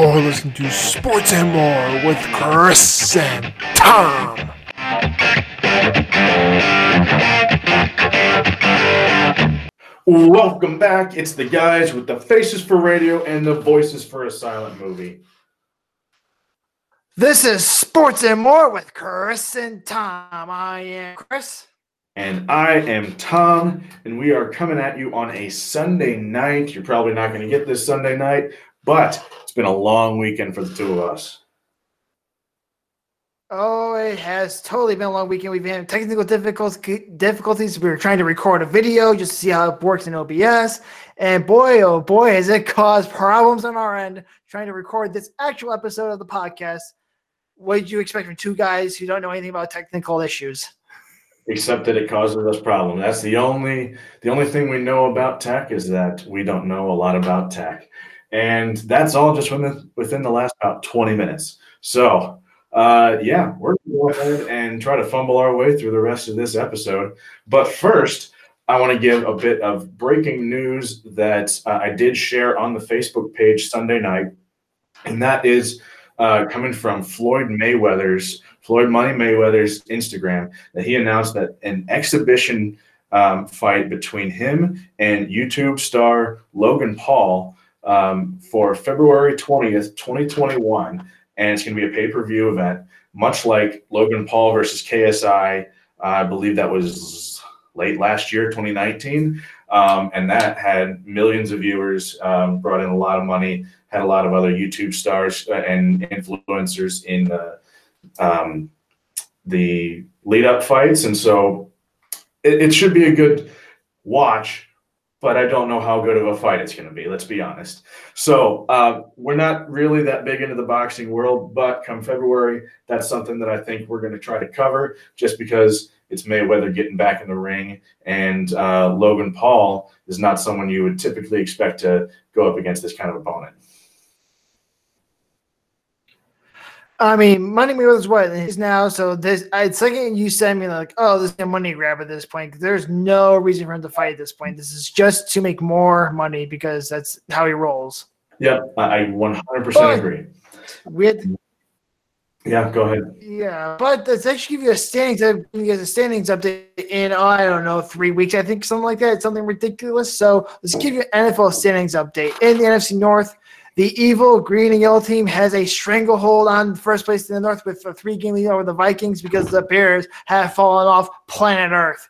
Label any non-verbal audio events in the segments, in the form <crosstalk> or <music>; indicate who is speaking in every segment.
Speaker 1: You're listening to Sports and More with Chris and Tom.
Speaker 2: Welcome back. It's the guys with the faces for radio and the voices for a silent movie.
Speaker 1: This is Sports and More with Chris and Tom. I am Chris.
Speaker 2: And I am Tom, and we are coming at you on a Sunday night. You're probably not going to get this Sunday night, but it's been a long weekend for the two of us.
Speaker 1: Oh, it has totally been a long weekend. We've had technical difficulties. We were trying to record a video just to see how it works in OBS. And boy, oh boy, has it caused problems on our end trying to record this actual episode of the podcast. What did you expect from two guys who don't know anything about technical issues?
Speaker 2: Except that it causes us problems. That's the only the only thing we know about tech is that we don't know a lot about tech. And that's all just within, within the last about 20 minutes. So uh, yeah, we're going to go ahead and try to fumble our way through the rest of this episode. But first, I want to give a bit of breaking news that uh, I did share on the Facebook page Sunday night, and that is uh, coming from Floyd Mayweather's Floyd Money Mayweather's Instagram that he announced that an exhibition um, fight between him and YouTube star Logan Paul um, for February 20th, 2021 and it's going to be a pay per view event, much like Logan Paul versus KSI. I believe that was late last year, 2019. Um, and that had millions of viewers, um, brought in a lot of money, had a lot of other YouTube stars uh, and influencers in the, um, the lead up fights. And so it, it should be a good watch but I don't know how good of a fight it's going to be. Let's be honest. So uh, we're not really that big into the boxing world, but come February, that's something that I think we're going to try to cover, just because it's Mayweather getting back in the ring, and uh, Logan Paul is not someone you would typically expect to go up against this kind of opponent.
Speaker 1: I mean, Money Mayweather's what is now. So this, I second you send me like, oh, this is a money grab at this point. There's no reason for him to fight at this point. This is just to make more money because that's how he rolls.
Speaker 2: Yeah, I 100% agree.
Speaker 1: With
Speaker 2: yeah, go ahead.
Speaker 1: Yeah, but let's actually give you a standings. Give you guys a standings update in oh, I don't know three weeks. I think something like that. It's something ridiculous. So let's give you an NFL standings update in the NFC North. The evil green and yellow team has a stranglehold on first place in the North with a three game lead over the Vikings because the Bears have fallen off planet Earth.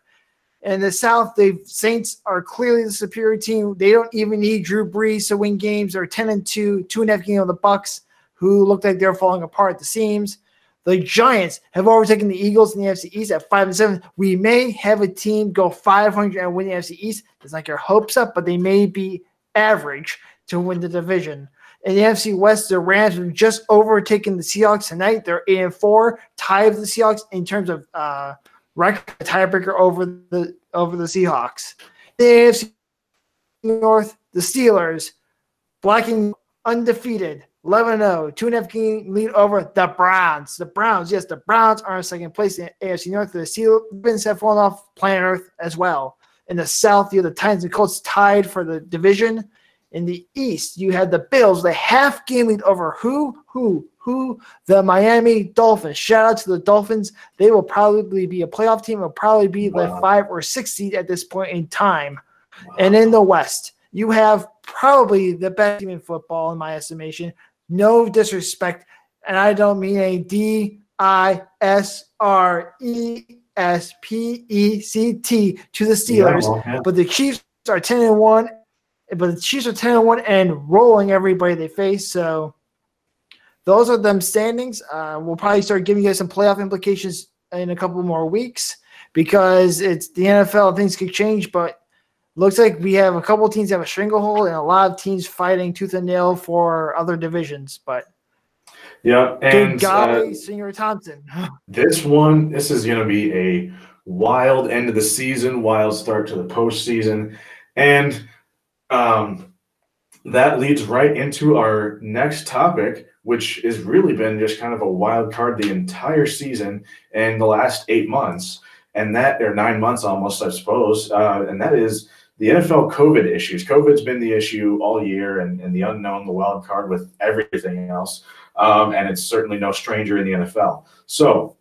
Speaker 1: In the South, the Saints are clearly the superior team. They don't even need Drew Brees to win games. They're 10 and 2, two and a half game on the Bucs, who look like they're falling apart at the seams. The Giants have overtaken the Eagles in the NFC East at five and seven. We may have a team go 500 and win the NFC East. It's like your hopes up, but they may be average to win the division. In the NFC West, the Rams have just overtaken the Seahawks tonight. They're eight and four, tied with the Seahawks in terms of uh, record tiebreaker over the over the Seahawks. The AFC North, the Steelers blocking undefeated, 11-0, two and a half game lead over the Browns. The Browns, yes, the Browns are in second place in AFC North. The Steelers have fallen off planet Earth as well. In the South, you have the Titans and Colts tied for the division. In the East, you had the Bills, the half game lead over who, who, who? The Miami Dolphins. Shout out to the Dolphins. They will probably be a playoff team. Will probably be wow. the five or six seed at this point in time. Wow. And in the West, you have probably the best team in football, in my estimation. No disrespect, and I don't mean a D I S R E S P E C T to the Steelers, yeah, but the Chiefs are 10 and 1 but the Chiefs are 10 and 1 and rolling everybody they face. So those are them standings. Uh, we'll probably start giving you guys some playoff implications in a couple more weeks because it's the NFL. Things could change, but looks like we have a couple teams that have a stranglehold and a lot of teams fighting tooth and nail for other divisions. But
Speaker 2: yeah, and
Speaker 1: good golly, uh, Senior Thompson. <laughs>
Speaker 2: this one, this is going to be a wild end of the season, wild start to the postseason, and um, that leads right into our next topic, which has really been just kind of a wild card the entire season and the last eight months, and that or nine months almost, I suppose, uh, and that is the NFL COVID issues. COVID's been the issue all year, and, and the unknown, the wild card with everything else. Um, and it's certainly no stranger in the NFL. So,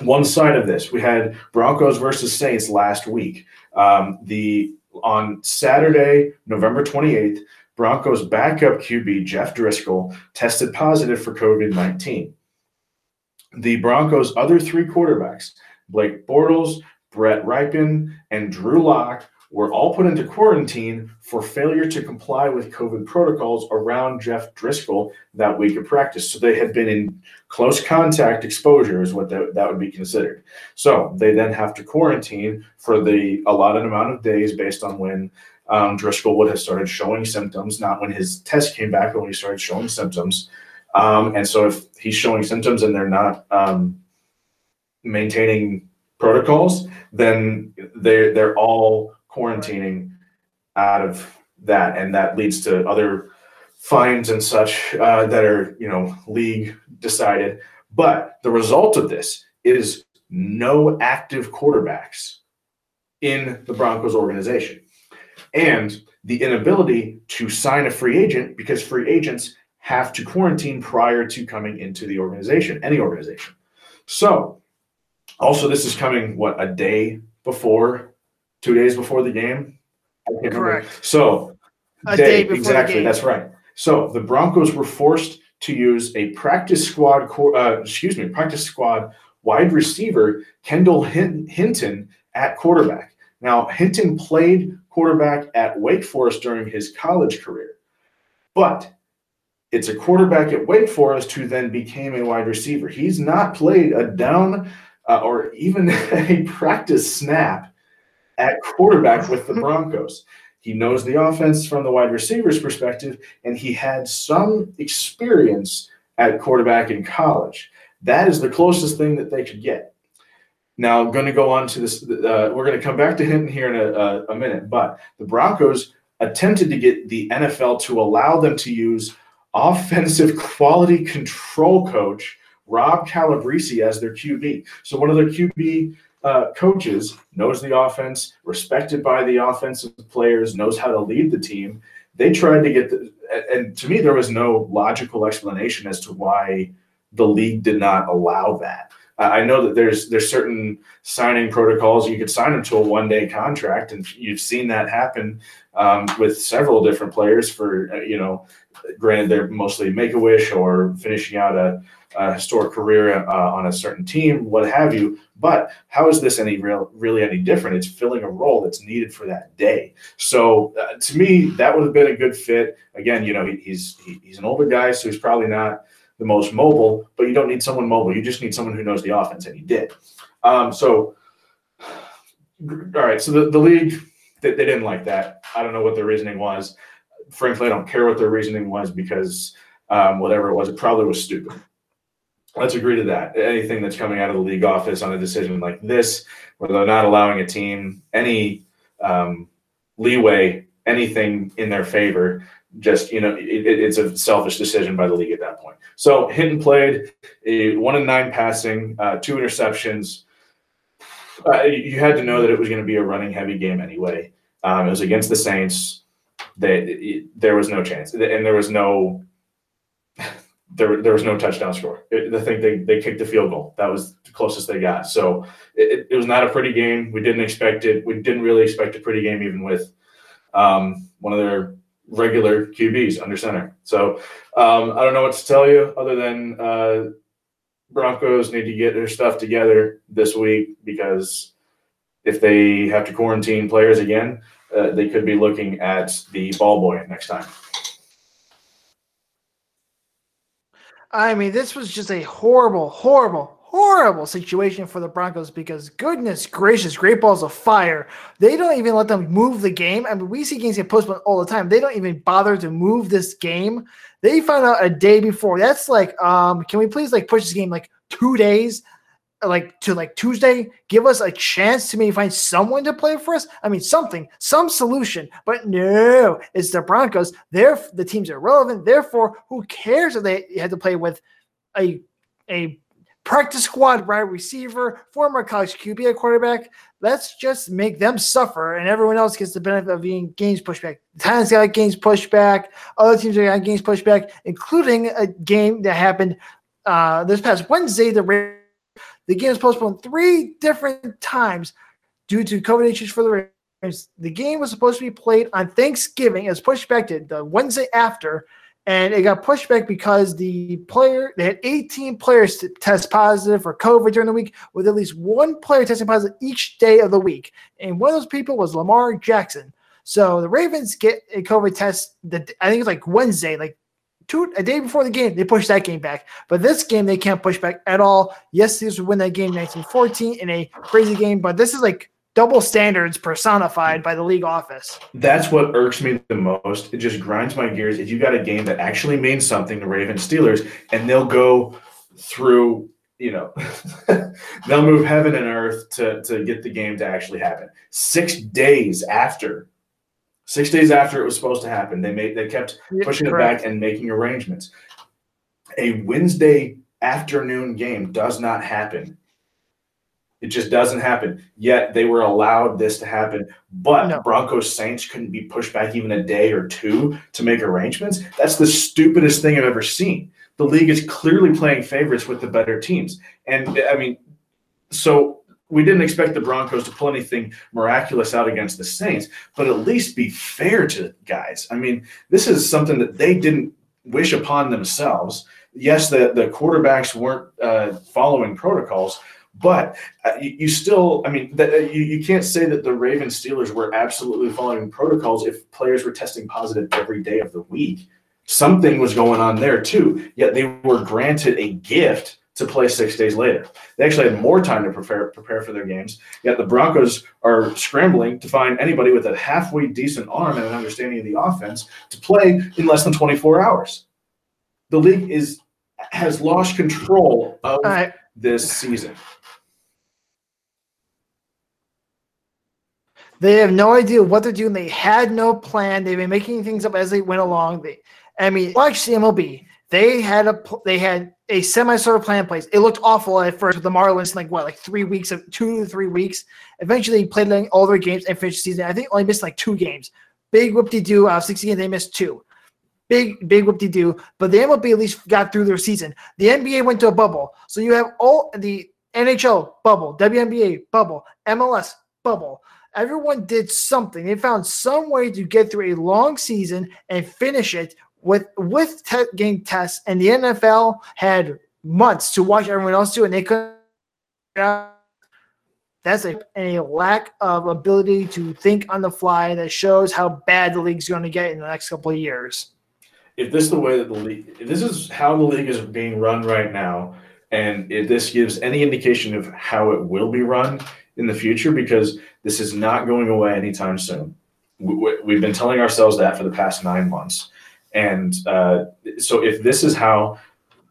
Speaker 2: one side of this, we had Broncos versus Saints last week. Um, the on Saturday, November 28th, Broncos backup QB Jeff Driskel tested positive for COVID 19. The Broncos' other three quarterbacks, Blake Bortles, Brett Rypien, and Drew Lock, were all put into quarantine for failure to comply with COVID protocols around Jeff Driskel that week of practice. So they had been in close contact exposure, is what that, that would be considered. So they then have to quarantine for the allotted amount of days based on when um, Driskel would have started showing symptoms, not when his test came back, but when he started showing symptoms. Um, and so if he's showing symptoms and they're not um, maintaining protocols, then they're, they're all quarantining out of that, and that leads to other fines and such uh, that are you know league decided. But the result of this is no active quarterbacks in the Broncos organization, and the inability to sign a free agent because free agents have to quarantine prior to coming into the organization, any organization. So, also, this is coming what a day before two days before the game.
Speaker 1: Correct.
Speaker 2: So
Speaker 1: a day,
Speaker 2: exactly. That's right. So the Broncos were forced to use a practice squad, uh, excuse me, practice squad wide receiver Kendall Hinton at quarterback. Now Hinton played quarterback at Wake Forest during his college career, but it's a quarterback at Wake Forest who then became a wide receiver. He's not played a down uh, or even <laughs> a practice snap at quarterback with the Broncos. He knows the offense from the wide receiver's perspective, and he had some experience at quarterback in college. That is the closest thing that they could get. Now, I'm going to go on to this. Uh, we're going to come back to Hinton here in a, a, a minute, but the Broncos attempted to get the NFL to allow them to use offensive quality control coach Rob Calabrese as their QB. So one of their QB uh, coaches, knows the offense, respected by the offensive players, knows how to lead the team. They tried to get the, and to me, there was no logical explanation as to why the league did not allow that. I know that there's there's certain signing protocols. You could sign them to a one day contract, and you've seen that happen um, with several different players. For uh, you know, granted, they're mostly make a wish or finishing out a, a historic career uh, on a certain team, what have you. But how is this any real, really any different? It's filling a role that's needed for that day. So uh, to me, that would have been a good fit. Again, you know, he, he's he, he's an older guy, so he's probably not the most mobile. But you don't need someone mobile. You just need someone who knows the offense, and he did. Um, so, all right. So the, the league they, they didn't like that. I don't know what their reasoning was. Frankly, I don't care what their reasoning was because um, whatever it was, it probably was stupid let's agree to that. Anything that's coming out of the league office on a decision like this, where they're not allowing a team any um, leeway, anything in their favor, just you know, it, it's a selfish decision by the league at that point. So Hinton played a one in nine passing, uh, two interceptions. Uh, you had to know that it was going to be a running heavy game anyway. Um, it was against the Saints. They, there was no chance, and there was no there, there was no touchdown score. It, I think they, they kicked the field goal. That was the closest they got. So it, it was not a pretty game. We didn't expect it. We didn't really expect a pretty game, even with um, one of their regular QBs under center. So um, I don't know what to tell you other than uh, Broncos need to get their stuff together this week because if they have to quarantine players again, uh, they could be looking at the ball boy next time.
Speaker 1: I mean, this was just a horrible, horrible, horrible situation for the Broncos because goodness gracious, great balls of fire. They don't even let them move the game. I mean, we see games get postponed all the time. They don't even bother to move this game. They found out a day before. That's like, um, can we please like push this game like two days? Like to like Tuesday, give us a chance to maybe find someone to play for us. I mean, something, some solution. But no, it's the Broncos. They're the teams are relevant. Therefore, who cares if they had to play with a a practice squad wide receiver, former college QB quarterback. Let's just make them suffer, and everyone else gets the benefit of being games pushed back. The Titans got games pushed back. Other teams got games pushed back, including a game that happened uh, this past Wednesday. The the game was postponed three different times due to COVID issues for the Ravens. The game was supposed to be played on Thanksgiving. It was pushed back to the Wednesday after and it got pushed back because the player they had 18 players to test positive for COVID during the week, with at least one player testing positive each day of the week. And one of those people was Lamar Jackson. So the Ravens get a COVID test. That I think it's like Wednesday, like two a day before the game. They push that game back, but this game they can't push back at all. Yes, this would win that game 1914 in a crazy game, but this is like double standards personified by the league office.
Speaker 2: That's what irks me the most. It just grinds my gears. If you got a game that actually means something to Ravens Steelers, and they'll go through, you know, <laughs> they'll move heaven and earth to to get the game to actually happen. Six days after, six days after it was supposed to happen, they made they kept pushing it back and making arrangements. A Wednesday afternoon game does not happen it just doesn't happen. Yet they were allowed this to happen. But no. Broncos Saints couldn't be pushed back even a day or two to make arrangements. That's the stupidest thing I've ever seen. The league is clearly playing favorites with the better teams. And I mean, so we didn't expect the Broncos to pull anything miraculous out against the Saints, but at least be fair to guys. I mean, this is something that they didn't wish upon themselves. Yes, the, the quarterbacks weren't uh, following protocols, but uh, you, you, still, I mean, that, uh, you, you can't say that the Ravens Steelers were absolutely following protocols if players were testing positive every day of the week. Something was going on there too. Yet they were granted a gift to play six days later. They actually had more time to prepare prepare for their games. Yet the Broncos are scrambling to find anybody with a halfway decent arm and an understanding of the offense to play in less than 24 hours. The league is has lost control of right. this season.
Speaker 1: They have no idea what they're doing. They had no plan. They've been making things up as they went along. They, I mean, watch the MLB. They had a they had a semi sort of plan place. It looked awful at first with the Marlins, like what, like three weeks of two to three weeks. Eventually, played all their games and finished the season. I think only missed like two games. Big whoop de doo. Out uh, of 60 games, they missed two. Big, big whoop de doo. But the MLB at least got through their season. The NBA went to a bubble. So you have all the NHL bubble, WNBA bubble, MLS bubble everyone did something. They found some way to get through a long season and finish it with with te- game tests. And the NFL had months to watch everyone else do, and they couldn't. That's a, a lack of ability to think on the fly that shows how bad the league's going to get in the next couple of years.
Speaker 2: If this is the way that the league, if this is how the league is being run right now, and if this gives any indication of how it will be run, in the future because this is not going away anytime soon. We, have been telling ourselves that for the past nine months. And uh, so if this is how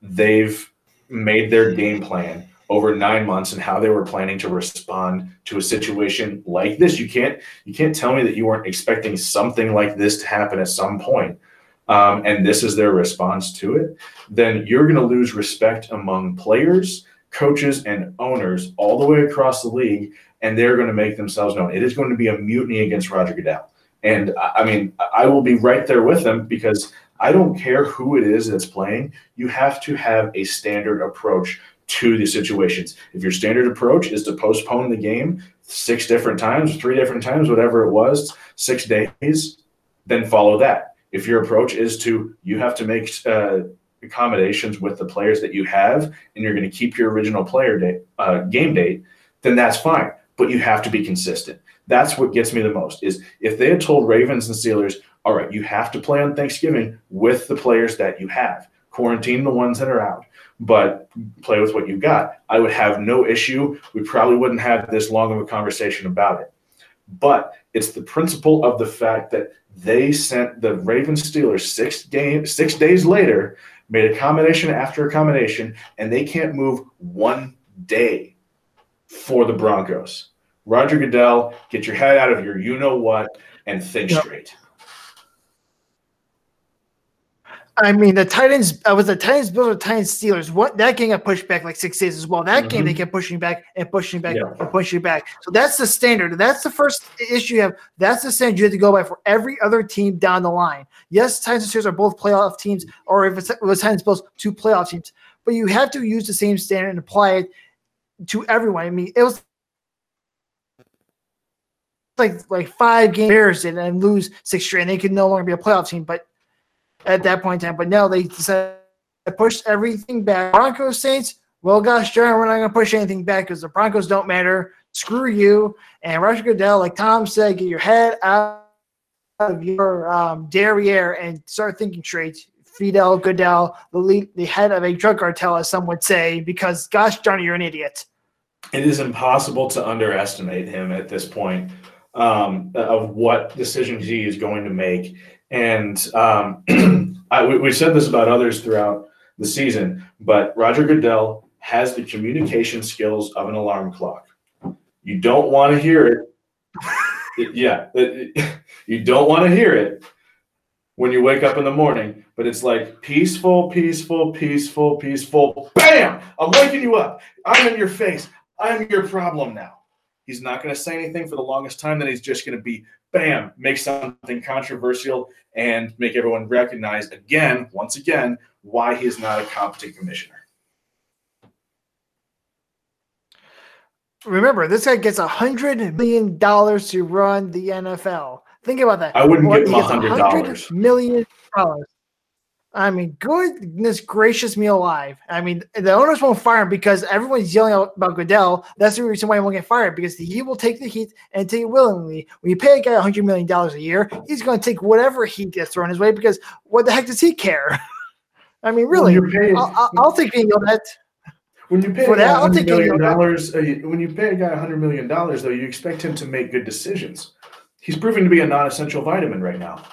Speaker 2: they've made their game plan over nine months and how they were planning to respond to a situation like this, you can't you can't tell me that you weren't expecting something like this to happen at some point. Um, and this is their response to it, then you're going to lose respect among players coaches and owners all the way across the league, and they're going to make themselves known. It is going to be a mutiny against Roger Goodell. And I mean, I will be right there with them because I don't care who it is that's playing. You have to have a standard approach to the situations. If your standard approach is to postpone the game six different times, three different times, whatever it was, six days, then follow that. If your approach is to, you have to make uh, accommodations with the players that you have, and you're going to keep your original player date, uh, game date, then that's fine. But you have to be consistent. That's what gets me the most. Is if they had told Ravens and Steelers, all right, you have to play on Thanksgiving with the players that you have, quarantine the ones that are out, but play with what you've got. I would have no issue. We probably wouldn't have this long of a conversation about it. But it's the principle of the fact that they sent the Ravens Steelers six game six days later made accommodation after accommodation, and they can't move one day for the Broncos. Roger Goodell, get your head out of your you know what and think yep. straight.
Speaker 1: I mean, the Titans. I uh, was the Titans, Bills, or Titans, Steelers. What that game got pushed back like six days as well. That mm-hmm. game they kept pushing back and pushing back yeah. and pushing back. So that's the standard. That's the first issue you have. That's the standard you have to go by for every other team down the line. Yes, Titans and Steelers are both playoff teams, or if it's, it was Titans Bills, two playoff teams. But you have to use the same standard and apply it to everyone. I mean, it was like like five game Bears did and lose six straight, and they could no longer be a playoff team. But at that point in time. But no, they decided to push everything back. Broncos Saints, well, gosh darn, we're not going to push anything back because the Broncos don't matter. Screw you. And Roger Goodell, like Tom said, get your head out of your um, derriere and start thinking straight. Fidel Goodell, the lead, the head of a drug cartel, as some would say, because gosh darn, you're an idiot.
Speaker 2: It is impossible to underestimate him at this point um, of what decisions he is going to make. And um, <clears throat> I, we, we said this about others throughout the season, but Roger Goodell has the communication skills of an alarm clock. You don't want to hear it. <laughs> it yeah, it, you don't want to hear it when you wake up in the morning, but it's like peaceful, peaceful, peaceful, peaceful. Bam! I'm waking you up. I'm in your face. I'm your problem now. He's not going to say anything for the longest time. Then he's just going to be bam, make something controversial and make everyone recognize again, once again, why he is not a competent commissioner.
Speaker 1: Remember, this guy gets a hundred million dollars to run the NFL. Think about that.
Speaker 2: I wouldn't give him a hundred dollars.
Speaker 1: Million dollars. I mean, goodness gracious me alive. I mean, the owners won't fire him because everyone's yelling about Goodell. That's the reason why he won't get fired because he will take the heat and take it willingly. When you pay a guy $100 million a year, he's going to take whatever heat gets thrown his way because what the heck does he care? <laughs> I mean, really, paid, I'll, I'll, I'll, take being yelled at.
Speaker 2: When you pay a guy $100 million, dollars, uh, when you pay a guy $100 million, though, you expect him to make good decisions. He's proving to be a non essential vitamin right now.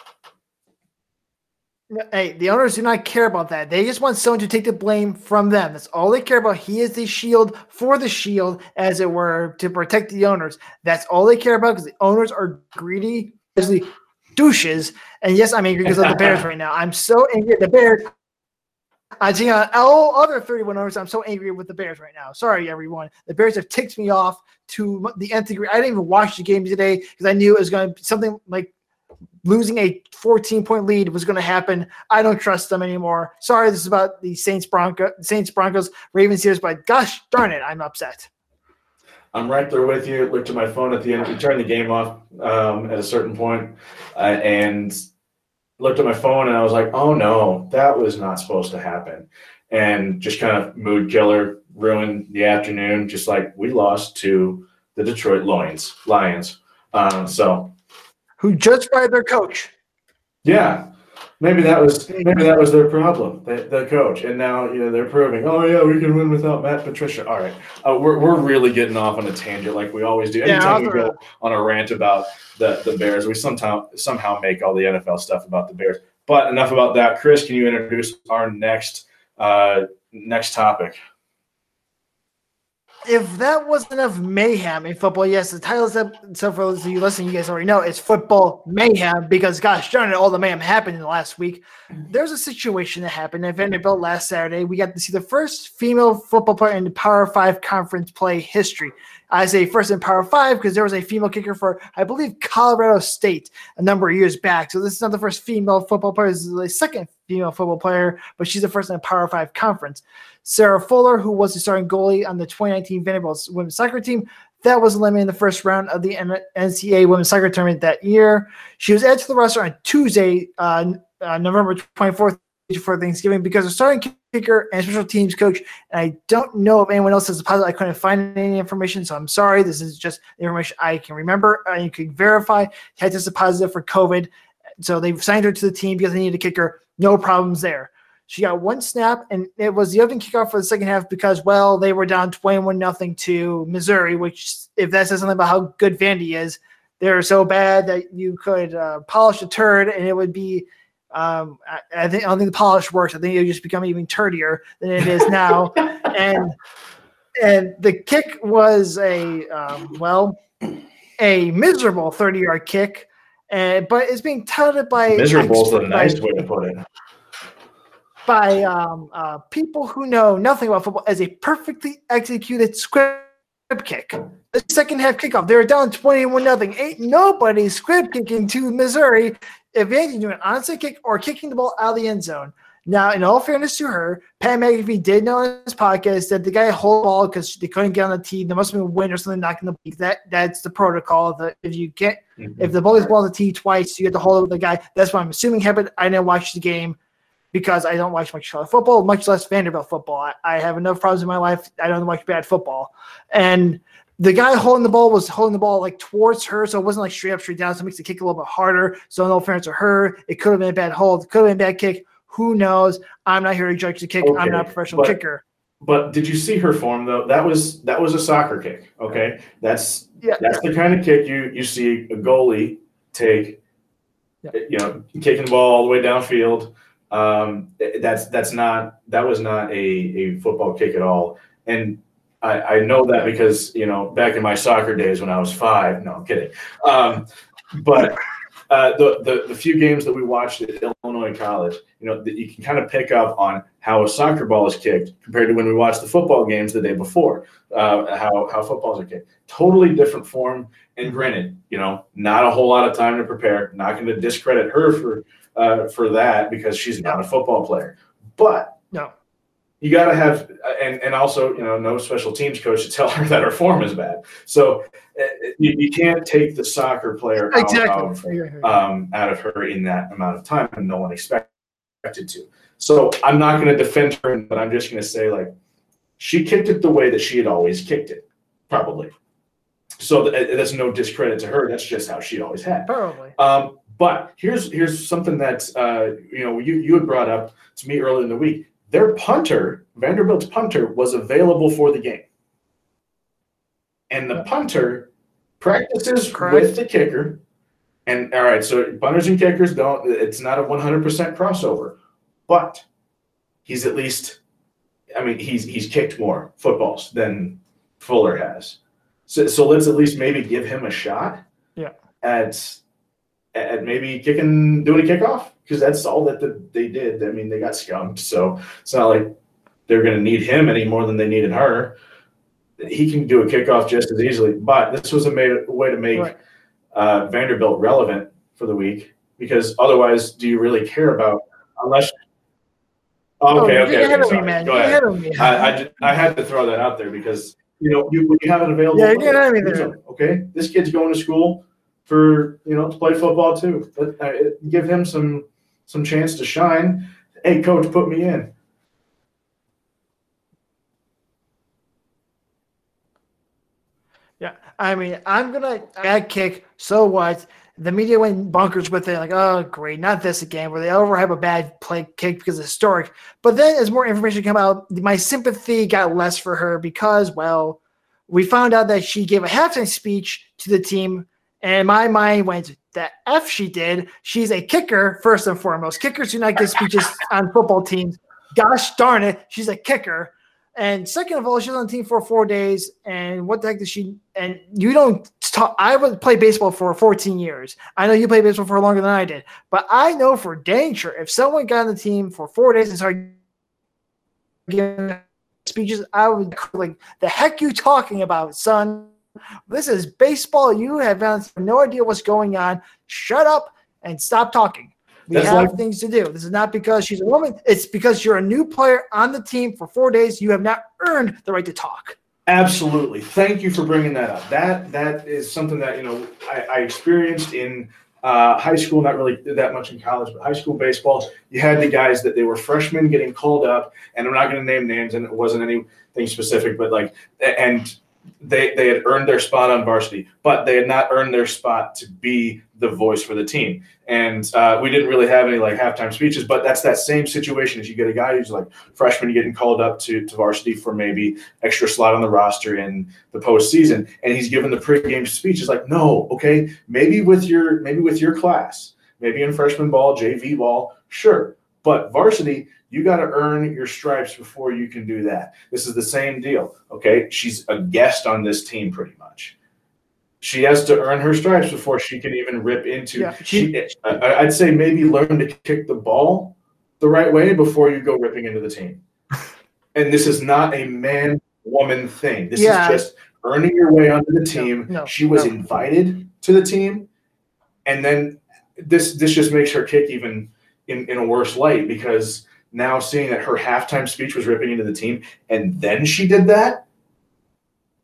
Speaker 1: Hey, the owners do not care about that. They just want someone to take the blame from them. That's all they care about. He is the shield for the shield, as it were, to protect the owners. That's all they care about because the owners are greedy, basically douches. And yes, I'm angry because of the Bears <laughs> right now. I'm so angry at the Bears. I think uh, all other 31 owners, I'm so angry with the Bears right now. Sorry, everyone. The Bears have ticked me off to the nth degree. I didn't even watch the game today because I knew it was going to be something like losing a 14 point lead was going to happen. I don't trust them anymore. Sorry, this is about the Saints Bronco Saints Broncos Ravens series, but gosh darn it, I'm upset.
Speaker 2: I'm right there with you. Looked at my phone at the end. We turned the game off um, at a certain point, uh, and looked at my phone, and I was like, "Oh no, that was not supposed to happen." And just kind of mood killer, ruined the afternoon. Just like we lost to the Detroit Lions. Lions. Um, so
Speaker 1: who just fired their coach.
Speaker 2: Yeah, maybe that was maybe that was their problem, the, the, coach, and now you know they're proving, oh yeah, we can win without Matt Patricia. All right, uh, we're we're really getting off on a tangent like we always do. Anytime yeah, we go on a rant about the the Bears, we somehow somehow make all the NFL stuff about the Bears. But enough about that. Chris, can you introduce our next uh, next topic?
Speaker 1: If that wasn't enough mayhem in football, yes, the title up. So for those of you listening, you guys already know it's football mayhem because, gosh darn it, all the mayhem happened in the last week. There's a situation that happened at Vanderbilt last Saturday. We got to see the first female football player in the Power Five conference play history. I say first in Power Five because there was a female kicker for, I believe, Colorado State a number of years back. So this is not the first female football player. This is the second female football player, but she's the first in the Power Five conference. Sarah Fuller, who was the starting goalie on the 2019 Vanderbilt women's soccer team, that was eliminated in the first round of the NCAA women's soccer tournament that year. She was added to the roster on Tuesday, uh, uh, November 24th, for Thanksgiving because the starting kicker and special teams coach. And I don't know if anyone else has a positive. I couldn't find any information, so I'm sorry. This is just information I can remember and you can verify. Had tested positive for COVID, so they've signed her to the team because they needed a kicker. No problems there. She got one snap, and it was the opening kickoff for the second half because, well, they were down 21 nothing to Missouri, which, if that says something about how good Vandy is, they're so bad that you could uh, polish a turd and it would be. Um, I, I, think I don't think the polish works. I think it would just become even turdier than it is now. <laughs> and and the kick was a um, well, a miserable 30 yard kick, and but it's being touted by
Speaker 2: miserable is a nice way to put it
Speaker 1: by um, uh, people who know nothing about football as a perfectly executed squib kick. The second half kickoff, they were down 21 nothing. Ain't nobody squib kicking to Missouri if they do an onside kick or kicking the ball out of the end zone. Now, in all fairness to her, Pat McAfee did know in his podcast that the guy hold the ball because they couldn't get on the tee. There must have been a wind or something knocking the ball. That that's the protocol. That if you get mm-hmm. if the ball is ball on the tee twice, you get to hold it with the guy. That's what I'm assuming happened. I didn't watch the game because I don't watch much college football, much less Vanderbilt football. I, I have enough problems in my life. I don't watch bad football. And the guy holding the ball was holding the ball like towards her, so it wasn't like straight up, straight down. So it makes the kick a little bit harder. So no fairness to her, it could have been a bad hold, could have been a bad kick. Who knows? I'm not here to judge the kick. Okay, I'm not a professional
Speaker 2: but,
Speaker 1: kicker.
Speaker 2: But did you see her form though? That was that was a soccer kick. Okay, that's yeah. that's the kind of kick you you see a goalie take. Yeah. You know, kicking the ball all the way downfield. Um, that's that's not that was not a a football kick at all. And I, I know that because you know back in my soccer days when I was five. No, I'm kidding. Um, but uh, the, the, the few games that we watched at Illinois College, you know, that you can kind of pick up on how a soccer ball is kicked compared to when we watched the football games the day before. Uh, how how footballs are kicked, totally different form. And granted, you know, not a whole lot of time to prepare. Not going to discredit her for uh, for that because she's not a football player. But
Speaker 1: no,
Speaker 2: you got to have and and also you know no special teams coach to tell <laughs> her that her form is bad. So uh, you, you can't take the soccer player exactly. out, of, um, out of her in that amount of time and no one expected to. So i'm not going to defend her but i'm just going to say like she kicked it the way that she had always kicked it probably. So that's no discredit to her that's just how she always had.
Speaker 1: Probably.
Speaker 2: Um, but here's here's something that uh, you know you you had brought up to me earlier in the week their punter, Vanderbilt's punter, was available for the game. And the punter practices with the kicker. And all right, so punters and kickers don't, it's not a 100% crossover, but he's at least, I mean, he's he's kicked more footballs than Fuller has. So, so let's at least maybe give him a shot.
Speaker 1: Yeah.
Speaker 2: At at maybe kicking, doing a kickoff because that's all that the, they did. I mean, they got skunked, so it's not like they're going to need him any more than they needed her. He can do a kickoff just as easily, but this was a, made, way to make right. uh, Vanderbilt relevant for the week because otherwise, do you really care about unless? Oh, okay, oh, okay, Go ahead. I, I, I had to throw that out there because you know you, you have it available.
Speaker 1: Yeah, you of me
Speaker 2: Okay, this kid's going to school for you know to play football too. But, uh, give him some some chance to shine. Hey, coach, put me in.
Speaker 1: Yeah, I mean, I'm gonna bad kick. So what? The media went bunkers with it, like, oh, great, not this again, where they overhype a bad play kick because it's historic. But then, as more information came out, my sympathy got less for her because, well, we found out that she gave a halftime speech to the team and my mind went, the F she did. She's a kicker, first and foremost. Kickers do not give speeches on football teams. Gosh darn it, she's a kicker. And second of all, she's on the team for four days. And what the heck does she? And you don't talk. I would play baseball for 14 years. I know you played baseball for longer than I did, but I know for dang sure if someone got on the team for four days and started giving speeches, I would like, the heck you talking about, son? This is baseball. You have no idea what's going on. Shut up and stop talking. We That's have like, things to do. This is not because she's a woman. It's because you're a new player on the team for four days. You have not earned the right to talk.
Speaker 2: Absolutely. Thank you for bringing that up. That that is something that you know I, I experienced in uh, high school, not really that much in college, but high school baseball. You had the guys that they were freshmen getting called up, and I'm not going to name names, and it wasn't anything specific, but like, and they they had earned their spot on varsity, but they had not earned their spot to be the voice for the team. And uh, we didn't really have any like halftime speeches, but that's that same situation. As you get a guy who's like freshman getting called up to, to varsity for maybe extra slot on the roster in the postseason, and he's given the pregame speech. It's like, no, okay, maybe with your maybe with your class, maybe in freshman ball, JV ball, sure, but varsity, you got to earn your stripes before you can do that. This is the same deal. Okay. She's a guest on this team pretty much. She has to earn her stripes before she can even rip into. Yeah, she, she I'd say maybe learn to kick the ball the right way before you go ripping into the team. <laughs> and this is not a man woman thing. This
Speaker 1: Yeah.
Speaker 2: is just earning your way onto the team.
Speaker 1: no,
Speaker 2: she was
Speaker 1: no.
Speaker 2: invited to the team, and then this this just makes her kick even in, in a worse light because now seeing that her halftime speech was ripping into the team and then she did that.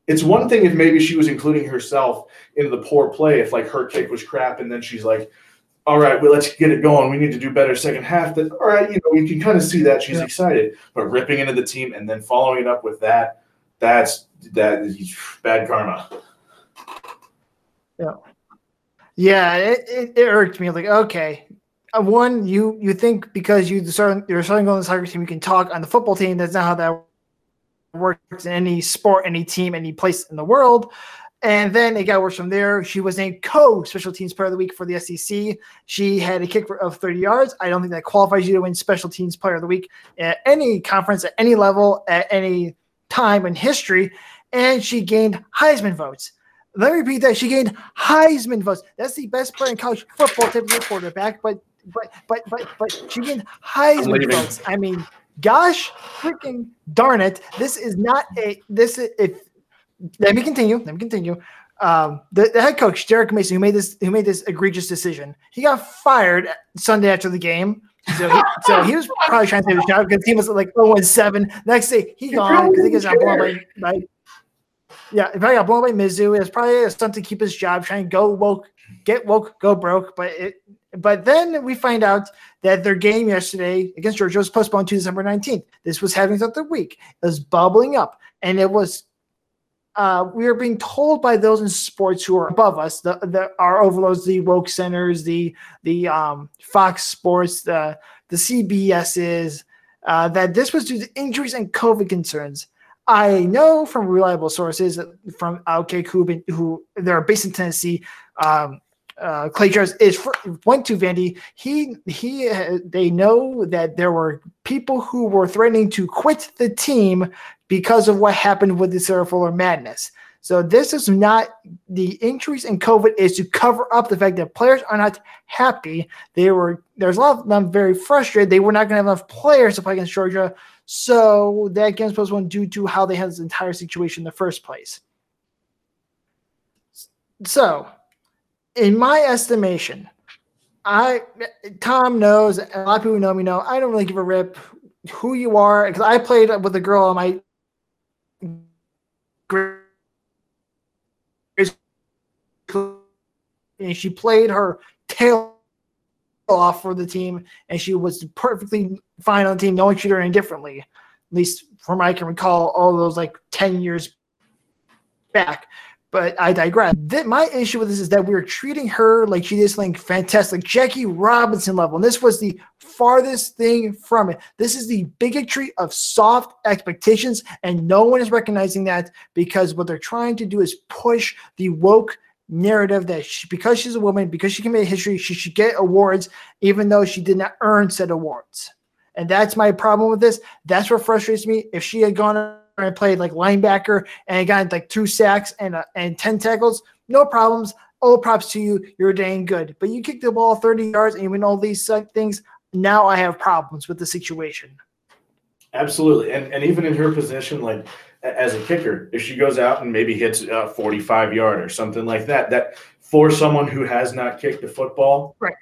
Speaker 2: It's one thing if maybe she was including herself into the poor play if like her kick was crap and then she's like, all right, well, let's get it going. We need to do better second half. That all right, you know, you can kind of see that she's
Speaker 1: Yeah.
Speaker 2: excited, but ripping into the team and then following it up with that, that's that is bad karma.
Speaker 1: Yeah, it, it, it irked me. Like, okay, one, you you think because you start you're starting on the soccer team, you can talk on the football team. That's not how that works in any sport, any team, any place in the world. And then it got worse from there. She was named co special teams player of the week for the SEC. She had a kick of 30 yards. I don't think that qualifies you to win special teams player of the week at any conference, at any level, at any time in history. And she gained Heisman votes. Let me repeat that. She gained Heisman votes. That's the best player in college football, typically quarterback, but but but but but she gained Heisman votes. I mean, gosh freaking darn it. This is not a this is if let me continue. Let me continue. Um, the, the head coach, Derek Mason, who made this who made this egregious decision, he got fired Sunday after the game. So he, so he was probably trying to save his job because he was like 0 and 7. Next day, he gone because he gets got blown by, by yeah, if I got blown by Mizzou, it was probably a stunt to keep his job, trying to go woke, get woke, go broke. But it, but then we find out that their game yesterday against Georgia was postponed to December 19th. This was happening throughout the week. It was bubbling up, and it was. Uh, we are being told by those in sports who are above us, the, the our overlords, the woke centers, the the um, Fox Sports, the the CBSs, uh, that this was due to injuries and COVID concerns. I know from reliable sources from OK Kubin, who they're based in Tennessee. Um, uh, Clay Jarvis is fr- went to Vandy. He he. They know that there were people who were threatening to quit the team because of what happened with the Sarah Fuller madness. So this is not the increase in COVID is to cover up the fact that players are not happy. They were there's a lot of them very frustrated. They were not going to have enough players to play against Georgia. So that game's postponed due to how they had this entire situation in the first place. So, in my estimation, I Tom knows, a lot of people who know me know I don't really give a rip who you are because I played with a girl on my and she played her tail off for the team, and she was perfectly fine on the team. No one treated her indifferently, at least from what I can recall, all those like ten years back. But I digress. Th- my issue with this is that we were treating her like she did something fantastic, Jackie Robinson level. And this was the farthest thing from it. This is the bigotry of soft expectations, and no one is recognizing that because what they're trying to do is push the woke narrative that she, because she's a woman, because she committed history, she should get awards, even though she did not earn said awards. And that's my problem with this. That's what frustrates me. If she had gone and played like linebacker and I got like two sacks and uh, and ten tackles, no problems. All props to you. You're dang good. But you kick the ball 30 yards and you win all these things. Now I have problems with the situation.
Speaker 2: Absolutely, and and even in her position, like as a kicker, if she goes out and maybe hits a forty-five yard or something like that, that for someone who has not kicked a football,
Speaker 1: Right.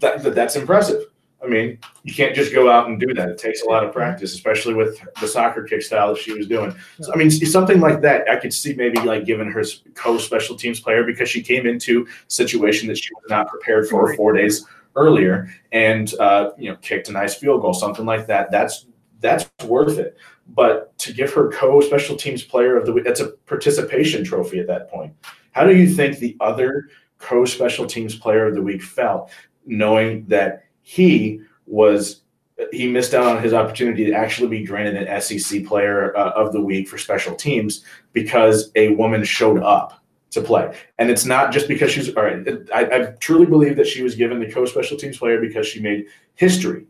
Speaker 2: that, that- that's impressive. I mean, you can't just go out and do that. It takes a lot of practice, especially with the soccer kick style that she was doing. So, I mean, something like that, I could see maybe like giving her co-special teams player because she came into a situation that she was not prepared for four days earlier and uh, you know kicked a nice field goal, something like that. That's that's worth it. But to give her co-special teams player of the week, that's a participation trophy at that point. How do you think the other co-special teams player of the week felt, knowing that he was he missed out on his opportunity to actually be granted an SEC player uh, of the week for special teams because a woman showed up to play. And it's not just because she's all right. I, I truly believe that she was given the co-special teams player because she made history.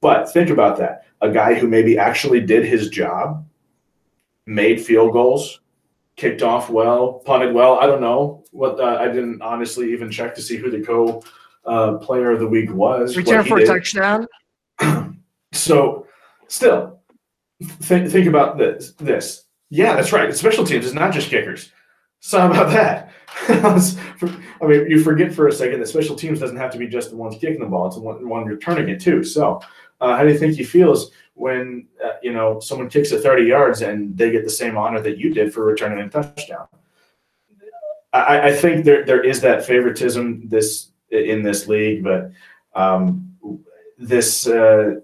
Speaker 2: But think about that: a guy who maybe actually did his job, made field goals, kicked off well, punted well. I don't know what uh, I didn't honestly even check to see who the co uh, player of the week was.
Speaker 1: Return for a touchdown. <clears throat>
Speaker 2: So, still, think think about this. This, yeah, that's right. Special teams is not just kickers. So how about that? <laughs> I mean, you forget for a second that special teams doesn't have to be just the ones kicking the ball; it's the one, one returning it too. So, uh, how do you think he feels when uh, you know someone kicks it 30 yards and they get the same honor that you did for returning a touchdown? I, I think there there is that favoritism this in this league, but um, this uh,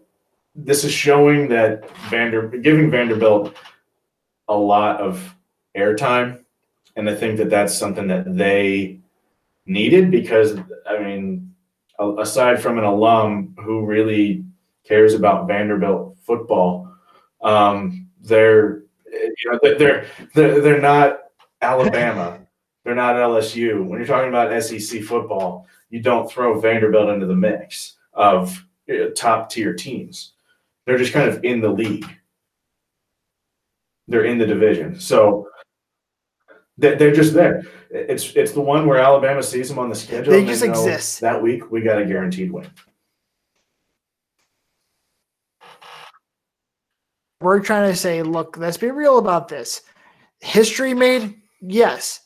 Speaker 2: this is showing that Vander giving Vanderbilt a lot of airtime, and I think that that's something that they needed because I mean, aside from an alum who really cares about Vanderbilt football, um, they're you know they're they're they're not Alabama. They're not LSU. When you're talking about SEC football, you don't throw Vanderbilt into the mix of uh, top tier teams. They're just kind of in the league. They're in the division. So they're just there. It's it's the one where Alabama sees them on the schedule.
Speaker 1: They just exist.
Speaker 2: That week, we got a guaranteed win.
Speaker 1: We're trying to say, look, let's be real about this. History made, yes.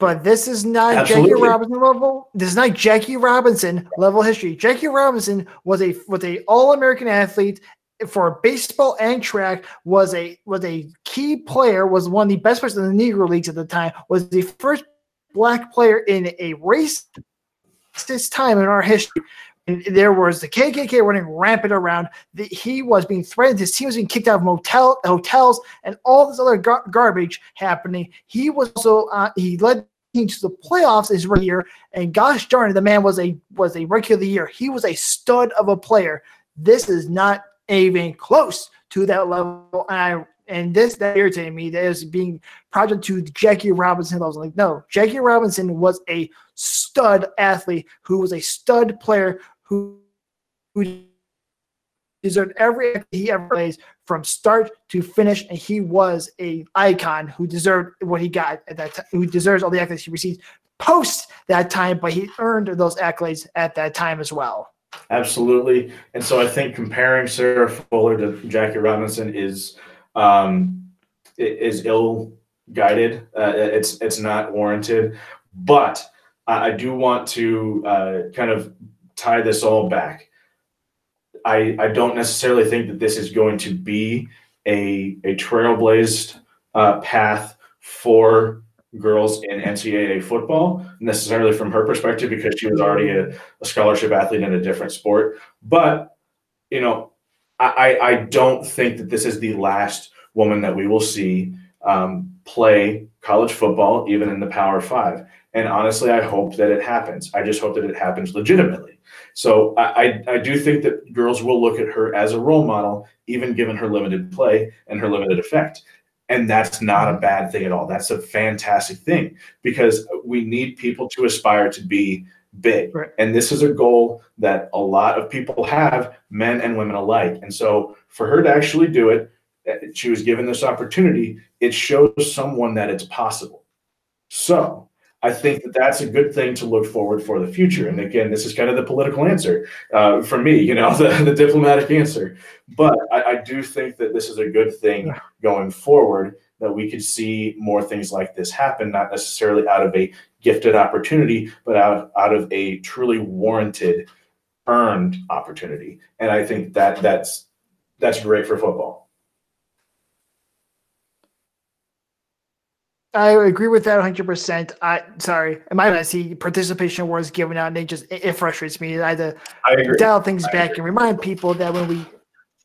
Speaker 1: But this is not Absolutely. Jackie Robinson level. This is not Jackie Robinson level history. Jackie Robinson was a was a All American athlete for baseball and track. Was a was a key player. Was one of the best players in the Negro leagues at the time. Was the first black player in a race this time in our history. And there was the KKK running rampant around. The, he was being threatened. His team was being kicked out of motel hotels and all this other gar- garbage happening. He was also uh, he led to the playoffs his rookie year, and gosh darn it, the man was a was a rookie of the year. He was a stud of a player. This is not even close to that level. And I and this that irritated me that is being project to Jackie Robinson. I was like, no, Jackie Robinson was a stud athlete who was a stud player who who deserved every he ever plays from start to finish, and he was a icon who deserved what he got at that time, who deserves all the accolades he received post that time, but he earned those accolades at that time as well.
Speaker 2: Absolutely, and so I think comparing Sarah Fuller to Jackie Robinson is um, is ill guided. Uh, it's it's not warranted, but I do want to uh, kind of tie this all back. I, I don't necessarily think that this is going to be a, a trailblazed uh, path for girls in NCAA football, necessarily from her perspective, because she was already a, a scholarship athlete in a different sport. But, you know, I, I don't think that this is the last woman that we will see um, play college football, even in the Power Five. And honestly, I hope that it happens. I just hope that it happens legitimately. So I, I, I do think that girls will look at her as a role model, even given her limited play and her limited effect. And that's not a bad thing at all. That's a fantastic thing because we need people to aspire to be big. Right. And this is a goal that a lot of people have, men and women alike. And so for her to actually do it, she was given this opportunity, it shows someone that it's possible. So I think that that's a good thing to look forward for the future. And again, this is kind of the political answer uh, for me, you know, <laughs> the, the diplomatic answer. But I, I, do think that this is a good thing going forward that we could see more things like this happen, not necessarily out of a gifted opportunity, but out, out of a truly warranted, earned opportunity. And I think that that's that's great for football.
Speaker 1: I agree with that 100%. I sorry, I might not see participation awards given out, and they just it, it frustrates me. I had to dial things I back agree. and remind people that when we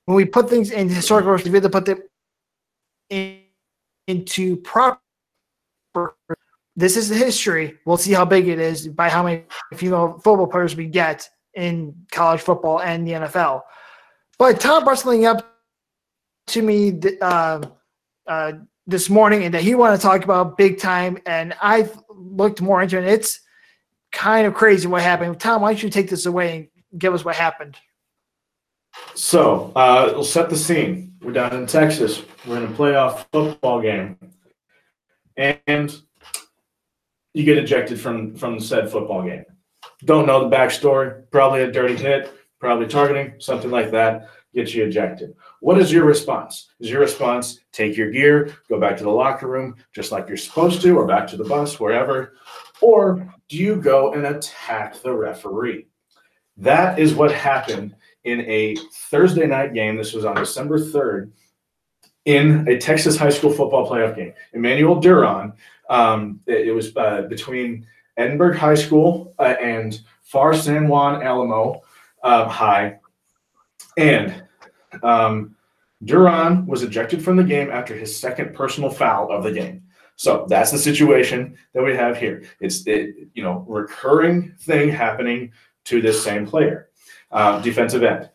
Speaker 1: when we put things in historical we have to put them in, into proper. This is the history. We'll see how big it is by how many female football players we get in college football and the NFL. But Tom something up to me. Uh, uh, this morning and that he wanted to talk about big time. And I looked more into it. It's kind of crazy what happened. Tom, why don't you take this away and give us what happened?
Speaker 2: So uh, we'll set the scene. We're down in Texas. We're in a playoff football game, and you get ejected from from the said football game. Don't know the backstory. Probably a dirty hit. Probably targeting something like that. gets you ejected. What is your response? Is your response take your gear, go back to the locker room just like you're supposed to, or back to the bus, wherever? Or do you go and attack the referee? That is what happened in a Thursday night game. This was on December 3rd in a Texas high school football playoff game. Emmanuel Duran, um, it, it, was uh, between Edinburg High School uh, and Pharr San Juan Alamo uh, High. And um, Duran was ejected from the game after his second personal foul of the game. So that's the situation that we have here. It's it, you know recurring thing happening to this same player, uh, defensive end.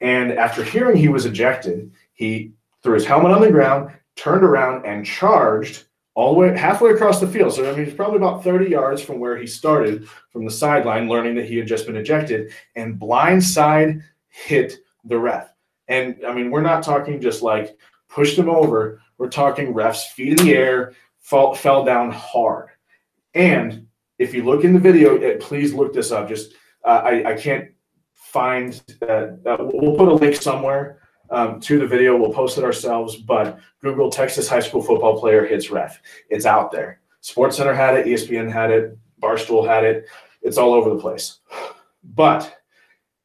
Speaker 2: And after hearing he was ejected, he threw his helmet on the ground, turned around, and charged all the way halfway across the field. So I mean, he's probably about 30 yards from where he started from the sideline, learning that he had just been ejected, and blindside hit the ref. And I mean, we're not talking just like pushed him over. We're talking refs feet in the air, fall, fell down hard. And if you look in the video, it, please look this up. Just uh, I, I can't find. Uh, uh, we'll put a link somewhere um, to the video. We'll post it ourselves. But Google Texas high school football player hits ref. It's out there. Sports Center had it. ESPN had it. Barstool had it. It's all over the place. But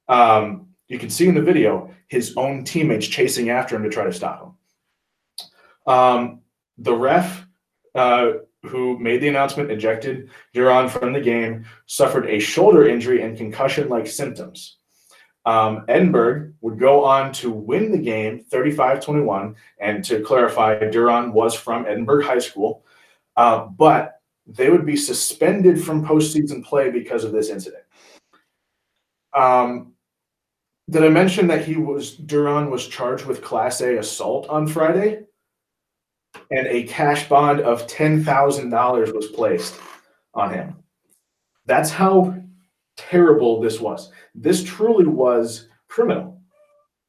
Speaker 2: um, you can see in the video his own teammates chasing after him to try to stop him. Um, the ref uh, who made the announcement ejected Duran from the game suffered a shoulder injury and concussion like symptoms. Um, Edinburg would go on to win the game 35 21. And to clarify, Duran was from Edinburg High School, uh, but they would be suspended from postseason play because of this incident. Um, did I mention that he was Duran was charged with Class A assault on Friday? And a cash bond of ten thousand dollars was placed on him. That's how terrible this was. This truly was criminal.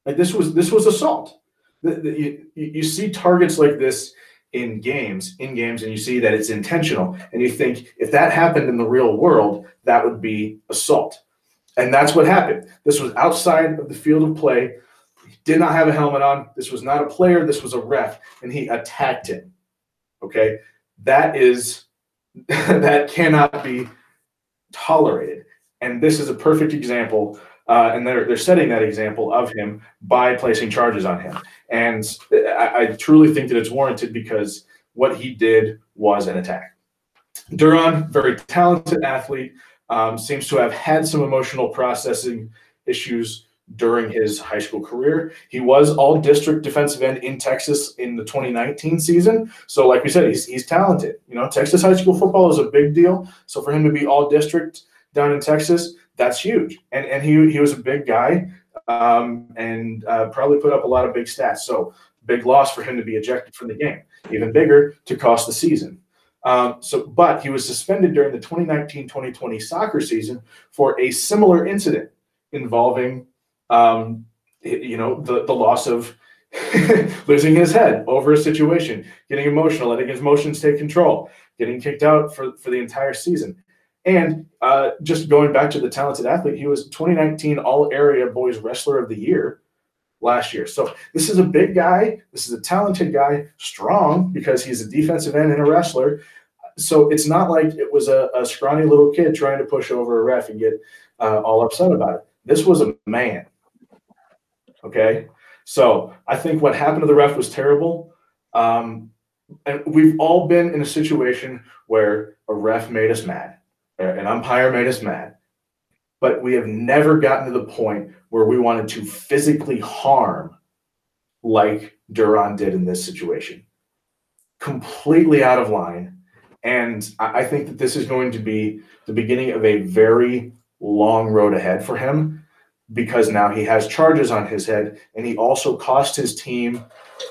Speaker 2: Like this was this was assault. The, the, you, you see targets like this in games, in games, and you see that it's intentional, and you think if that happened in the real world, that would be assault. And that's what happened. This was outside of the field of play. He did not have a helmet on. This was not a player. This was a ref, and he attacked him. Okay, that is <laughs> that cannot be tolerated. And this is a perfect example. Uh, and they're they're setting that example of him by placing charges on him. And I, I truly think that it's warranted because what he did was an attack. Duran, very talented athlete, um, seems to have had some emotional processing issues during his high school career. He was all district defensive end in Texas in the 2019 season. So, like we said, he's, he's talented. You know, Texas high school football is a big deal. So, for him to be all district down in Texas, that's huge. And, and he, he was a big guy um, and uh, probably put up a lot of big stats. So, big loss for him to be ejected from the game. Even bigger to cost the season. Um, so, but he was suspended during the 2019-2020 soccer season for a similar incident involving, um, you know, the, the loss of <laughs> losing his head over a situation, getting emotional, letting his emotions take control, getting kicked out for, for the entire season. And uh, just going back to the talented athlete, he was 2019 All Area Boys Wrestler of the Year last year. So this is a big guy. This is a talented guy, strong because he's a defensive end and a wrestler. So it's not like it was a, a scrawny little kid trying to push over a ref and get uh, all upset about it. This was a man. Okay. So I think what happened to the ref was terrible. Um, and we've all been in a situation where a ref made us mad, an umpire made us mad, but we have never gotten to the point where we wanted to physically harm like Duran did in this situation. Completely out of line. And I think that this is going to be the beginning of a very long road ahead for him because now he has charges on his head and he also cost his team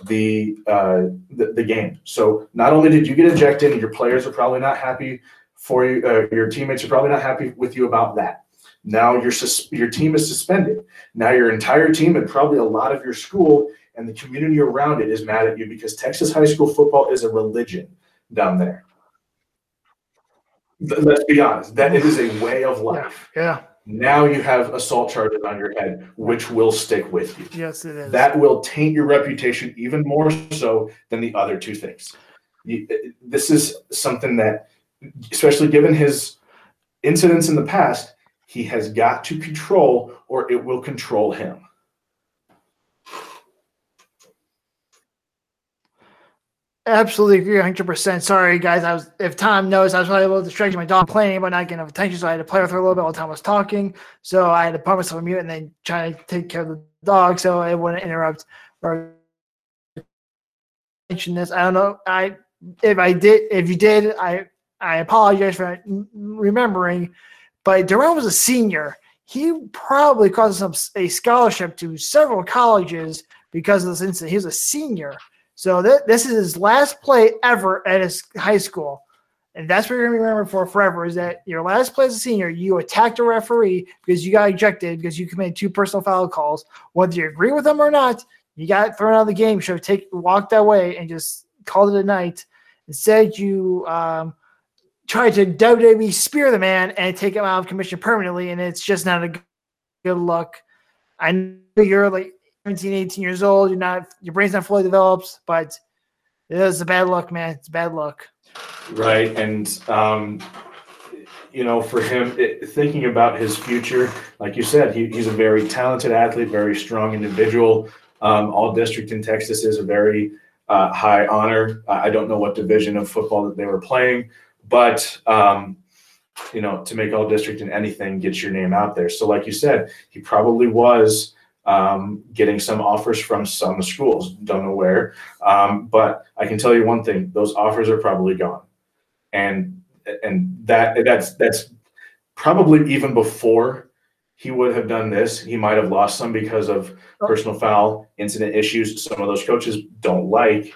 Speaker 2: the, uh, the, the game. So not only did you get ejected and your players are probably not happy for you, uh, your teammates are probably not happy with you about that. Now your your team is suspended. Now your entire team and probably a lot of your school and the community around it is mad at you because Texas high school football is a religion down there. Let's be honest, that it is a way of life.
Speaker 1: Yeah.
Speaker 2: now you have assault charges on your head, which will stick with you.
Speaker 1: Yes, it is.
Speaker 2: That will taint your reputation even more so than the other two things. You, uh, this is something that, especially given his incidents in the past, he has got to control or it will control him.
Speaker 1: Absolutely agree, hundred percent. Sorry, guys. I was if Tom knows, I was probably a little distracted. My dog complaining about not getting attention, so I had to play with her a little bit while Tom was talking. So I had to put myself on mute and then try to take care of the dog so it wouldn't interrupt or mention this. I don't know. I if I did, if you did, I I apologize for remembering. But Durant was a senior. He probably caused some a scholarship to several colleges because of this incident. He was a senior. So th- this is his last play ever at his high school. And that's what you're going to be remembered for forever is that your last play as a senior, you attacked a referee because you got ejected because you committed two personal foul calls. Whether you agree with them or not, you got thrown out of the game. Should have take, walked that way and just called it a night. Instead, you um, tried to WWE spear the man and take him out of commission permanently, and it's just not a good look. I know you're like 17, 18 years old. You're not, your brain's not fully developed, but it is a bad luck, man. It's bad luck.
Speaker 2: Right. And, um, you know, for him, it, thinking about his future, like you said, he, he's a very talented athlete, very strong individual. Um, all district in Texas is a very uh, high honor. I don't know what division of football that they were playing, but um, you know, to make all district and anything gets your name out there. So, like you said, he probably was um, getting some offers from some schools. Don't know where, um, but I can tell you one thing: those offers are probably gone, and and that that's that's probably even before he would have done this. He might have lost some because of personal foul incident issues. Some of those coaches don't like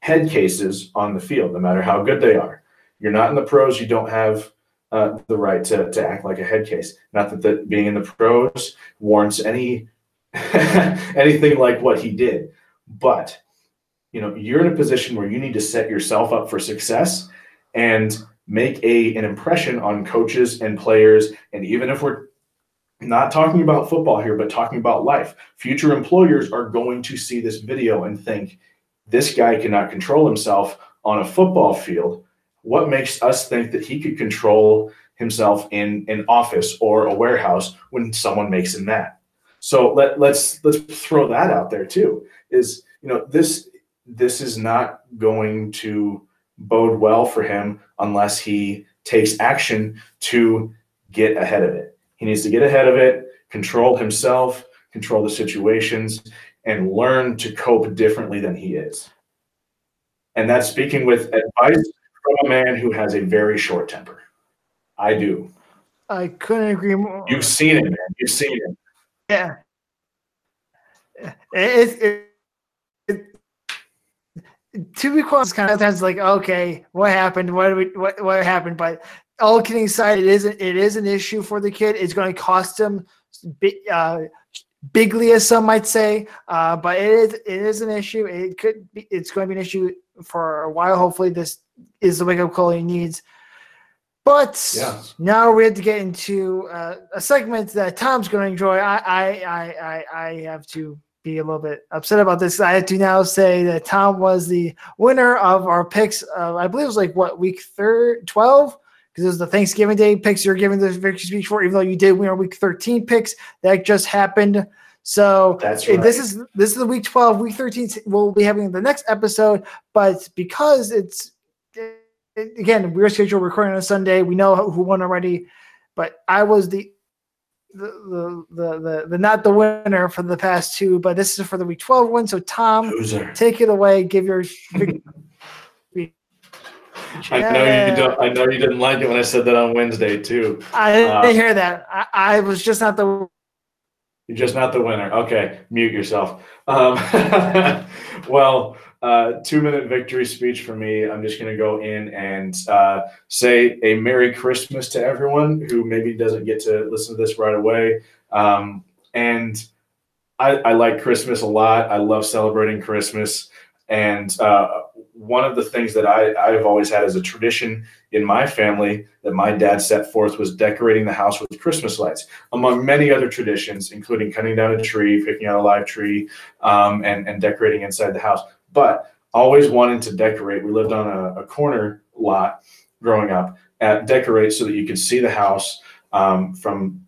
Speaker 2: head cases on the field, no matter how good they are. You're not in the pros. You don't have uh, the right to, to act like a head case. Not that the, being in the pros warrants any <laughs> anything like what he did, but you know you're in a position where you need to set yourself up for success and make a an impression on coaches and players. And even if we're not talking about football here, but talking about life, future employers are going to see this video and think this guy cannot control himself on a football field what makes us think that he could control himself in an office or a warehouse when someone makes him mad? So let let's let's throw that out there too. Is you know this this is not going to bode well for him unless he takes action to get ahead of it. He needs to get ahead of it, control himself, control the situations, and learn to cope differently than he is. And that's speaking with advice a man who has a very short temper. I do.
Speaker 1: I couldn't agree more.
Speaker 2: You've seen it, man. You've seen it.
Speaker 1: Yeah. It, it, it, to be quite kind of times like okay, what happened? What we, what what happened? But all kidding aside, it isn't it is an issue for the kid. It's going to cost him uh, bigly, as some might say. Uh, but it is it is an issue. It could be. It's going to be an issue for a while. Hopefully, this is the wake up call he needs. But yeah. now we have to get into uh, a segment that Tom's going to enjoy. I, I, I, I, have to be a little bit upset about this. I have to now say that Tom was the winner of our picks. Of, I believe it was like what week third, twelve, because it was the Thanksgiving Day picks you're giving the victory speech for. Even though you did win our week thirteen picks, that just happened. So
Speaker 2: That's right.
Speaker 1: this is this is the week twelve, week thirteen. We'll be having the next episode, but because it's again, we're scheduled recording on a Sunday. We know who won already, but I was the the, the the the not the winner for the past two, but this is for the week 12 win. So Tom, Loser. take it away. Give your
Speaker 2: I know you don't. I know you didn't like it when I said that on Wednesday too.
Speaker 1: I didn't uh, hear that. I, I, was just not the.
Speaker 2: You're just not the winner. Okay, mute yourself. Um, <laughs> well, uh, two minute victory speech for me. I'm just going to go in and uh, say a Merry Christmas to everyone who maybe doesn't get to listen to this right away. Um, and I, I, like Christmas a lot. I love celebrating Christmas. And uh, one of the things that I, I've always had as a tradition in my family that my dad set forth was decorating the house with Christmas lights, among many other traditions, including cutting down a tree, picking out a live tree, um, and, and decorating inside the house. But always wanting to decorate. We lived on a, a corner lot growing up, at decorate so that you could see the house um, from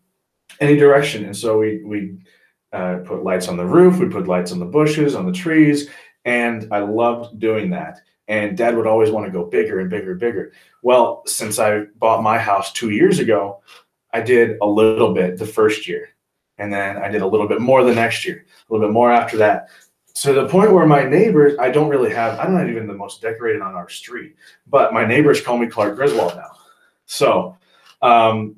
Speaker 2: any direction. And so we we uh, put lights on the roof, we put lights on the bushes, on the trees, and I loved doing that. And Dad would always want to go bigger and bigger and bigger. Well, since I bought my house two years ago, I did a little bit the first year, and then I did a little bit more the next year, a little bit more after that to the point where my neighbors, I don't really have, I'm not even the most decorated on our street, but my neighbors call me Clark Griswold now. So um,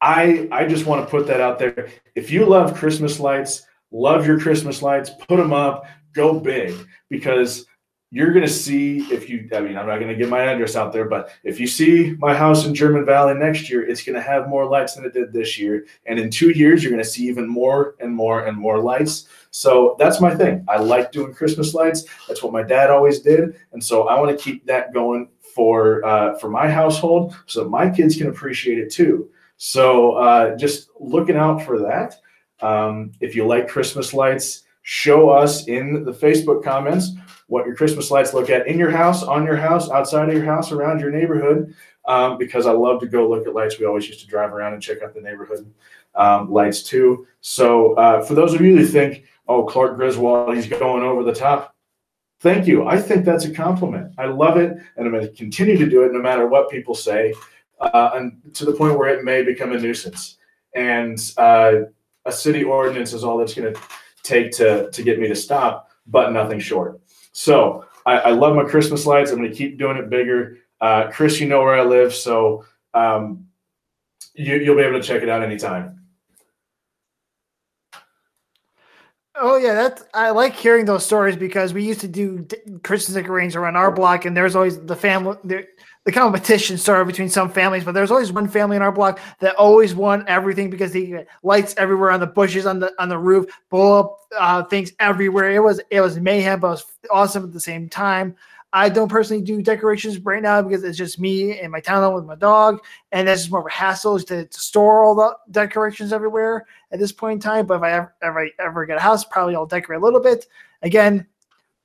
Speaker 2: I I just want to put that out there. If you love Christmas lights, love your Christmas lights, put them up, go big because you're going to see if you i mean i'm not going to get my address out there but if you see my house in german valley next year it's going to have more lights than it did this year. And in two years you're going to see even more and more and more lights. So that's my thing. I like doing christmas lights. That's what my dad always did. And so i want to keep that going for uh, for my household so my kids can appreciate it too. So uh, just looking out for that. Um, if you like christmas lights show us in the facebook comments what your Christmas lights look at in your house, on your house, outside of your house, around your neighborhood. Um, because I love to go look at lights. We always used to drive around and check out the neighborhood um, lights too. So uh, for those of you who think, oh, Clark Griswold, he's going over the top. Thank you. I think that's a compliment. I love it, and I'm going to continue to do it no matter what people say, uh, and to the point where it may become a nuisance. And uh, a city ordinance is all that's going to take to to get me to stop, but nothing short. So I, I love my Christmas lights. I'm going to keep doing it bigger. Uh, Chris, you know where I live, so um, you, you'll be able to check it out anytime.
Speaker 1: Oh yeah, that's I like hearing those stories because we used to do Christmas decorations around our block, and there's always the family. There, the competition started between some families, but there's always one family in our block that always won everything because get lights everywhere on the bushes, on the on the roof, blow up uh, things everywhere. It was it was mayhem, but it was awesome at the same time. I don't personally do decorations right now because it's just me and my town with my dog, and that's just more of a hassle to, to, store all the decorations everywhere at this point in time. But if I ever, ever ever get a house, probably I'll decorate a little bit. Again,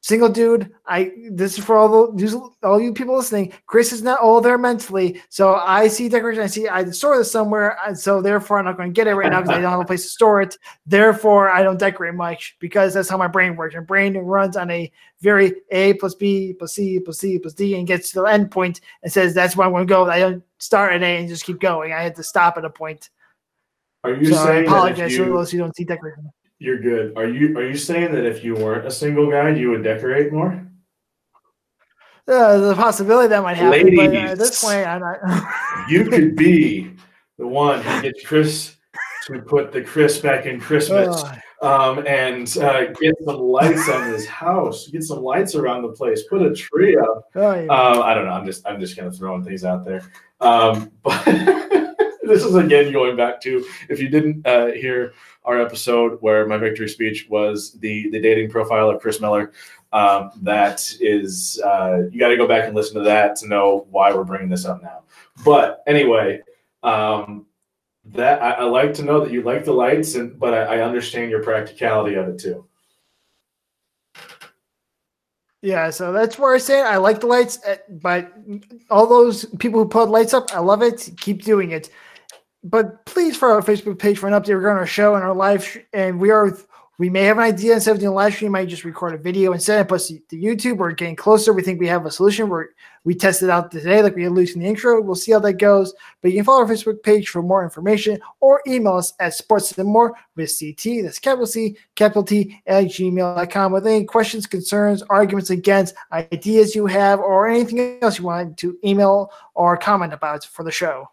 Speaker 1: single dude. I this is for all the all you people listening. Chris is not all there mentally, so I see decoration. I see I store this somewhere, uh, so therefore I'm not going to get it right now because I don't have a place to store it. Therefore, I don't decorate much because that's how my brain works. My brain runs on a very A plus B plus C plus C plus D and gets to the end point and says that's where I'm going to go. I don't start at A and just keep going. I had to stop at a point.
Speaker 2: Are you so saying I
Speaker 1: apologize
Speaker 2: to
Speaker 1: those who don't see decoration?
Speaker 2: You're good. Are you are you saying that if you weren't a single guy, you would decorate more?
Speaker 1: Uh, the possibility that might happen, Ladies, but at this point, I'm not. <laughs>
Speaker 2: you could be the one who gets Chris to put the Chris back in Christmas. Um, and uh, get some lights on his house. Get some lights around the place. Put a tree up. Oh, yeah. um, I don't know. I'm just I'm just kind of throwing things out there. Um, <laughs> but this is again going back to if you didn't uh, hear our episode where my victory speech was the the dating profile of Chris Miller. Um, that is, uh, you got to go back and listen to that to know why we're bringing this up now. But anyway, um, that I, I, like to know that you like the lights, and but I, I understand your practicality of it too.
Speaker 1: Yeah, so that's where I say. I like the lights, uh, but all those people who put lights up, I love it. Keep doing it but please follow our Facebook page for an update regarding our show and our live. and we are we may have an idea instead of doing live stream, might just record a video and send it us to YouTube. We're getting closer. We think we have a solution. We're we tested out today, like we alluded in the intro. We'll see how that goes. But you can follow our Facebook page for more information or email us at sports and more with CT. That's capital C, capital T at gmail.com with any questions, concerns, arguments against, ideas you have, or anything else you want to email or comment about for the show.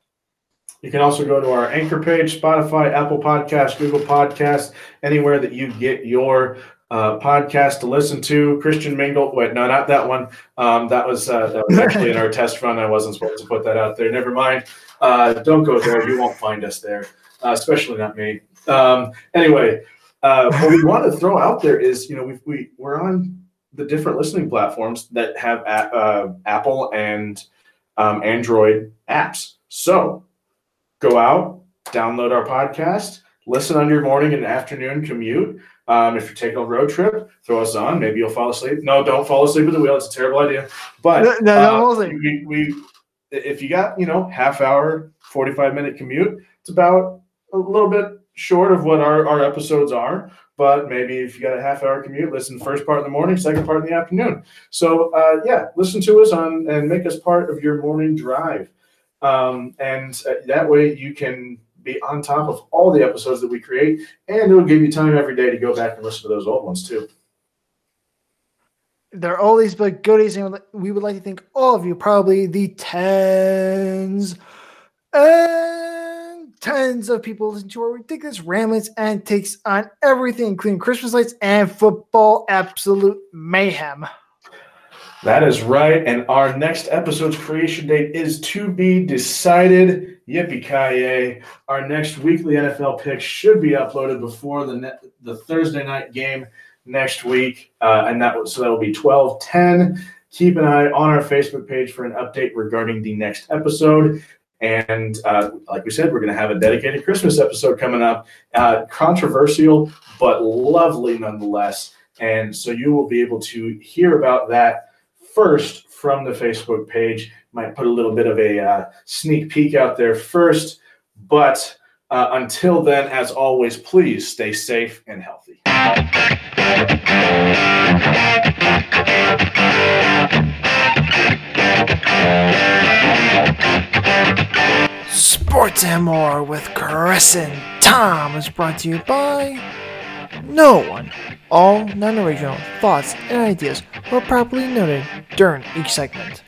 Speaker 2: You can also go to our anchor page, Spotify, Apple Podcast, Google Podcast, anywhere that you get your uh, podcast to listen to. Christian Mingle. Wait, no, not that one. Um, that was uh, that was actually in our <laughs> test run. I wasn't supposed to put that out there. Never mind. Uh, don't go there. You won't find us there, uh, especially not me. Um, anyway, uh, what we want to throw out there is, you know, we we we're on the different listening platforms that have a- uh, Apple and um, Android apps. So go out, download our podcast, listen on your morning and afternoon commute. Um, if you're taking a road trip, throw us on. Maybe you'll fall asleep. No, don't fall asleep at the wheel. It's a terrible idea. But
Speaker 1: No, no,
Speaker 2: uh,
Speaker 1: no,
Speaker 2: we, we, if you got you know half hour, forty five minute commute, it's about a little bit short of what our, our episodes are. But maybe if you got a half hour commute, listen first part in the morning, second part in the afternoon. So uh, yeah, listen to us on and make us part of your morning drive, um, and uh, that way you can be on top of all the episodes that we create, and it'll give you time every day to go back and listen to those old ones too.
Speaker 1: There are all these big goodies, and we would like to thank all of you, probably the tens and tens of people listening to our ridiculous ramblings and takes on everything, including Christmas lights and football absolute mayhem.
Speaker 2: That is right. And our next episode's creation date is to be decided. Yippee ki Our next weekly NFL pick should be uploaded before the net, the Thursday night game next week, uh, and that so that will be twelve ten. Keep an eye on our Facebook page for an update regarding the next episode. And uh, like we said, we're going to have a dedicated Christmas episode coming up. Uh, controversial, but lovely nonetheless. And so you will be able to hear about that first from the Facebook page. Might put a little bit of a uh, sneak peek out there first. But uh, until then, as always, please stay safe and healthy.
Speaker 1: Sports and More with Chris and Tom is brought to you by no one. All non original thoughts and ideas were properly noted during each segment.